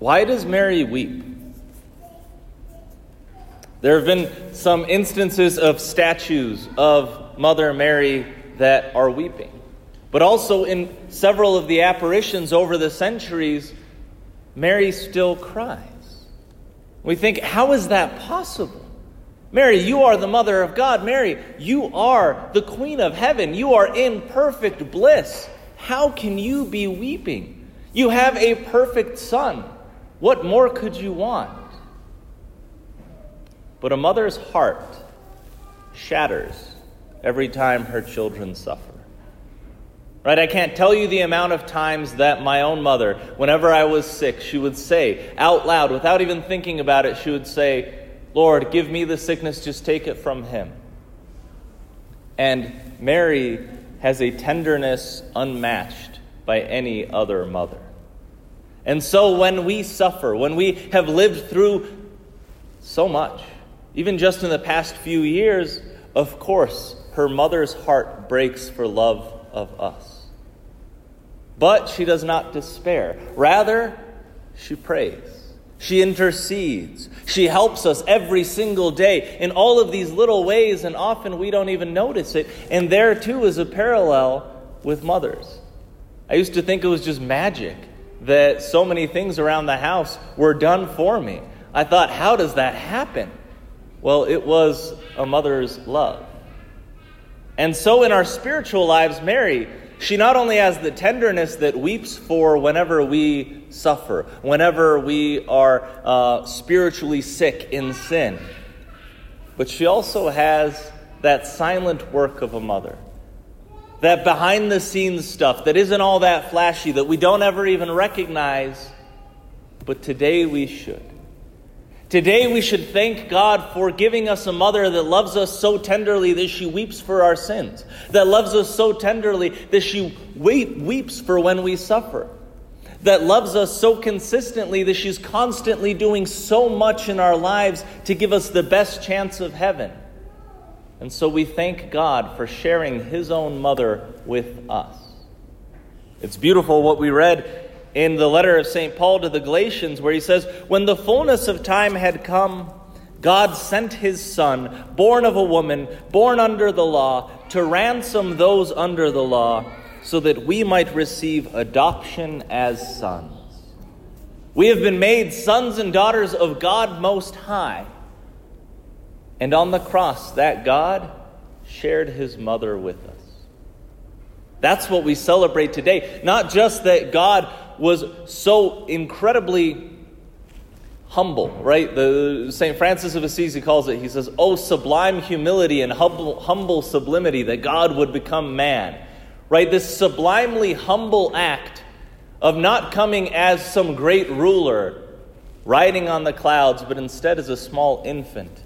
Why does Mary weep? There have been some instances of statues of Mother Mary that are weeping. But also in several of the apparitions over the centuries, Mary still cries. We think, how is that possible? Mary, you are the mother of God. Mary, you are the queen of heaven. You are in perfect bliss. How can you be weeping? You have a perfect son. What more could you want? But a mother's heart shatters every time her children suffer. Right? I can't tell you the amount of times that my own mother, whenever I was sick, she would say out loud, without even thinking about it, she would say, Lord, give me the sickness, just take it from him. And Mary has a tenderness unmatched by any other mother. And so when we suffer, when we have lived through so much, even just in the past few years, of course, her mother's heart breaks for love of us. But she does not despair. Rather, she prays. She intercedes. She helps us every single day in all of these little ways, and often we don't even notice it. And there, too, is a parallel with mothers. I used to think it was just magic that so many things around the house were done for me. I thought, how does that happen? Well, it was a mother's love. And so in our spiritual lives, Mary, she not only has the tenderness that weeps for whenever we suffer, whenever we are uh, spiritually sick in sin, but she also has that silent work of a mother. That behind the scenes stuff that isn't all that flashy, that we don't ever even recognize, but today we should. Today we should thank God for giving us a mother that loves us so tenderly that she weeps for our sins, that loves us so tenderly that she weeps for when we suffer, that loves us so consistently that she's constantly doing so much in our lives to give us the best chance of heaven. And so we thank God for sharing his own mother with us. It's beautiful what we read in the letter of St. Paul to the Galatians, where he says, When the fullness of time had come, God sent his Son, born of a woman, born under the law, to ransom those under the law, so that we might receive adoption as sons. We have been made sons and daughters of God Most High. And on the cross, that God shared his mother with us. That's what we celebrate today. Not just that God was so incredibly humble, right? The St. Francis of Assisi calls it. He says, "Oh sublime humility and humble, humble sublimity that God would become man." Right? This sublimely humble act of not coming as some great ruler riding on the clouds, but instead as a small infant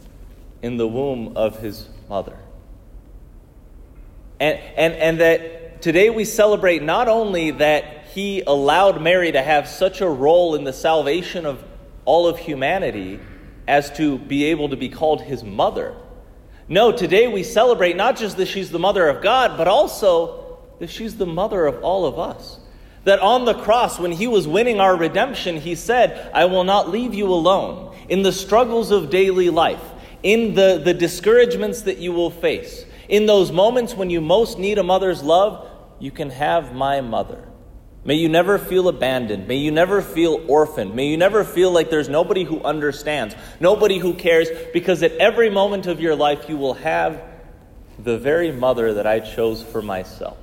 in the womb of his mother. And, and, and that today we celebrate not only that he allowed Mary to have such a role in the salvation of all of humanity as to be able to be called his mother. No, today we celebrate not just that she's the mother of God, but also that she's the mother of all of us. That on the cross, when he was winning our redemption, he said, I will not leave you alone in the struggles of daily life, in the, the discouragements that you will face, in those moments when you most need a mother's love, you can have my mother. May you never feel abandoned. May you never feel orphaned. May you never feel like there's nobody who understands, nobody who cares, because at every moment of your life you will have the very mother that I chose for myself.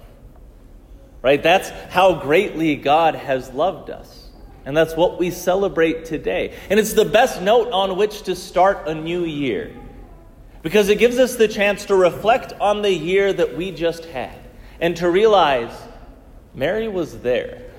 Right? That's how greatly God has loved us. And that's what we celebrate today. And it's the best note on which to start a new year. Because it gives us the chance to reflect on the year that we just had and to realize Mary was there.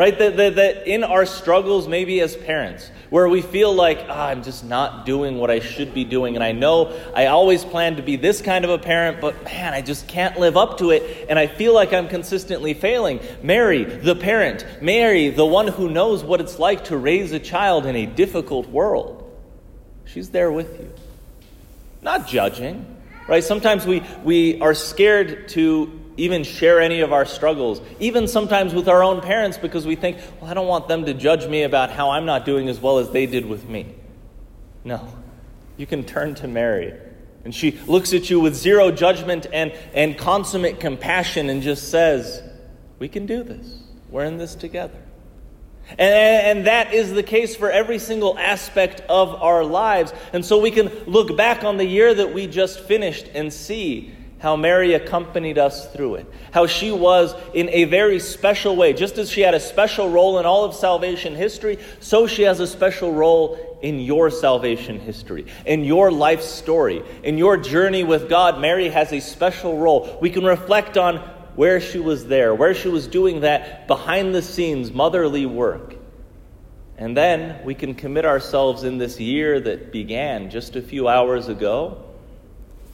Right? That, that, that in our struggles, maybe as parents, where we feel like, oh, I'm just not doing what I should be doing, and I know I always plan to be this kind of a parent, but man, I just can't live up to it, and I feel like I'm consistently failing. Mary, the parent, Mary, the one who knows what it's like to raise a child in a difficult world, she's there with you. Not judging, right? Sometimes we, we are scared to even share any of our struggles, even sometimes with our own parents, because we think, well, I don't want them to judge me about how I'm not doing as well as they did with me. No. You can turn to Mary. And she looks at you with zero judgment and, and consummate compassion and just says, We can do this. We're in this together. And, and, that is the case for every single aspect of our lives. And so we can look back on the year that we just finished and see how Mary accompanied us through it. How she was in a very special way. Just as she had a special role in all of salvation history, so she has a special role in your salvation history, in your life story, in your journey with God. Mary has a special role. We can reflect on where she was there, where she was doing that behind the scenes motherly work. And then we can commit ourselves in this year that began just a few hours ago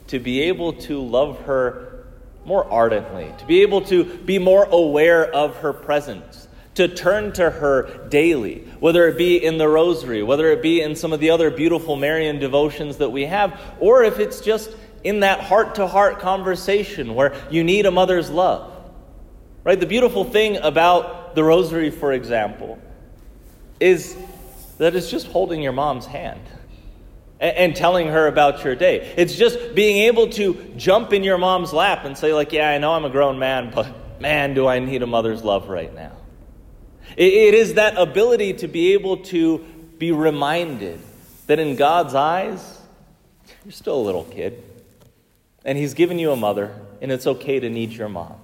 to be able to love her more ardently, to be able to be more aware of her presence, to turn to her daily, whether it be in the rosary, whether it be in some of the other beautiful Marian devotions that we have, or if it's just in that heart to heart conversation where you need a mother's love. Right? The beautiful thing about the rosary, for example, is that it's just holding your mom's hand and, telling her about your day. It's just being able to jump in your mom's lap and say, like, yeah, I know I'm a grown man, but man, do I need a mother's love right now. it is that ability to be able to be reminded that in God's eyes, you're still a little kid. And He's given you a mother, and it's okay to need your mom.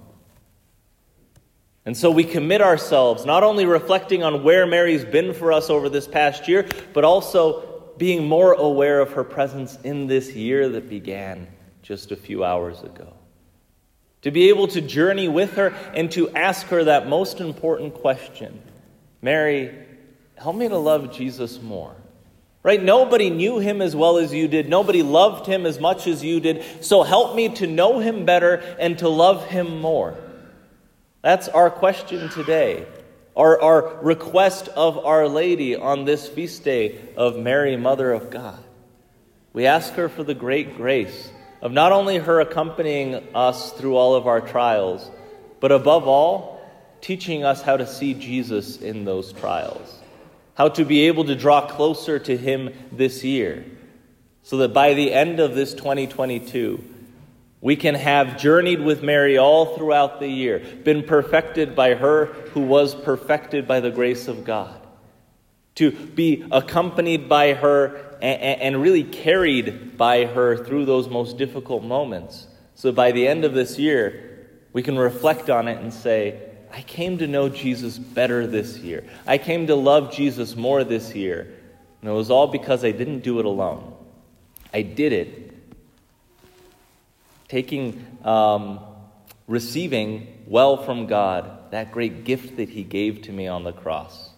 And so we commit ourselves, not only reflecting on where Mary's been for us over this past year, but also being more aware of her presence in this year that began just a few hours ago. To be able to journey with her and to ask her that most important question Mary, help me to love Jesus more. Right? Nobody knew him as well as you did. Nobody loved him as much as you did. So help me to know him better and to love him more. That's our question today our, our request of Our Lady on this feast day of Mary, Mother of God. We ask her for the great grace of not only her accompanying us through all of our trials, but above all, teaching us how to see Jesus in those trials, how to be able to draw closer to Him this year, so that by the end of this 2022, we can have journeyed with Mary all throughout the year, been perfected by her who was perfected by the grace of God, to be accompanied by her and, really carried by her through those most difficult moments. So by the end of this year, we can reflect on it and say, I came to know Jesus better this year. I came to love Jesus more this year. And it was all because I didn't do it alone. I did it taking, um, receiving well from God that great gift that He gave to me on the cross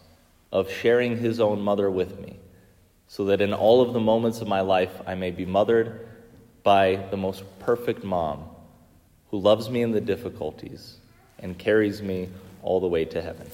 of sharing His own mother with me, so that in all of the moments of my life I may be mothered by the most perfect mom who loves me in the difficulties and carries me all the way to heaven.